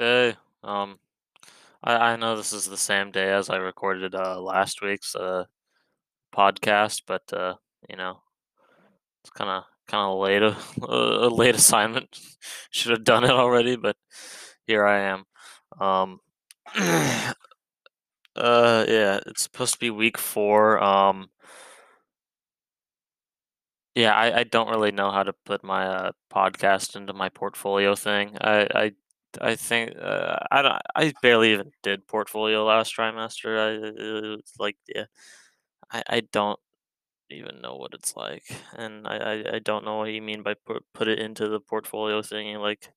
Hey, um, I, I know this is the same day as I recorded uh, last week's uh, podcast, but uh, you know, it's kind of kind of late a, a late assignment. Should have done it already, but here I am. Um, uh, yeah, it's supposed to be week four. Um, yeah, I, I don't really know how to put my uh, podcast into my portfolio thing. I I I think uh, I don't. I barely even did portfolio last trimester. I it's like yeah, I, I don't even know what it's like, and I, I, I don't know what you mean by put put it into the portfolio thing. Like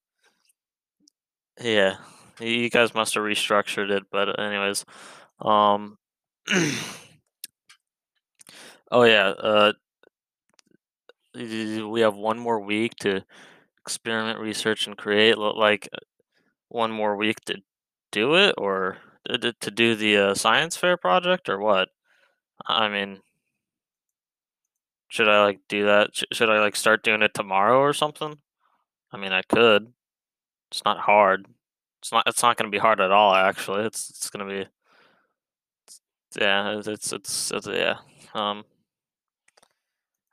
yeah, you guys must have restructured it, but anyways, um, oh yeah, uh, we have one more week to experiment, research, and create. Like one more week to do it, or to, do the uh, science fair project, or what? I mean, should I like do that? Should I like start doing it tomorrow or something? I mean, I could. It's not hard. It's not. It's not going to be hard at all. Actually, it's it's going to be. Yeah, it's it's it's, it's yeah. Um,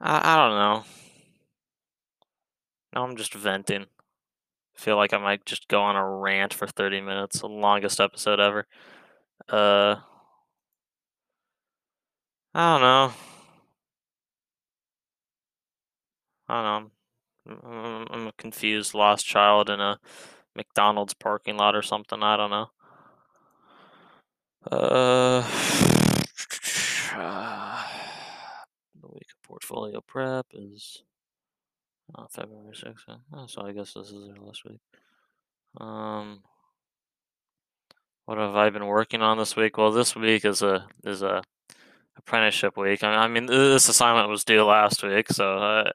I I don't know. Now I'm just venting. Feel like I might just go on a rant for 30 minutes, the longest episode ever. Uh, I don't know. I don't know. I'm, I'm a confused, lost child in a McDonald's parking lot or something. I don't know. Uh, the week of portfolio prep is uh, February 6th. Oh, so I guess this is our last week. Um, what have I been working on this week? Well, this week is a is a apprenticeship week. I, I mean, this assignment was due last week, so uh,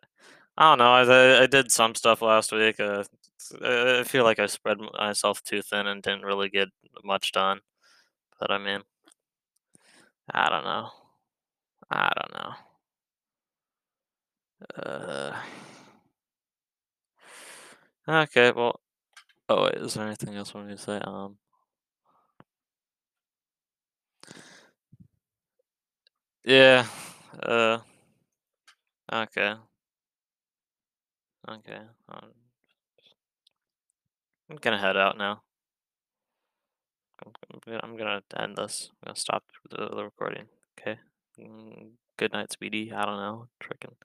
I don't know. I I did some stuff last week. Uh, I feel like I spread myself too thin and didn't really get much done. But I mean, I don't know. I don't know. Uh, okay. Well. Oh wait. Is there anything else I want to say? Um. Yeah. Uh. Okay. Okay. Um, I'm gonna head out now. I'm, gonna end this. I'm gonna stop the, the recording. Okay. Mm, good night, Speedy. I don't know. Tricking.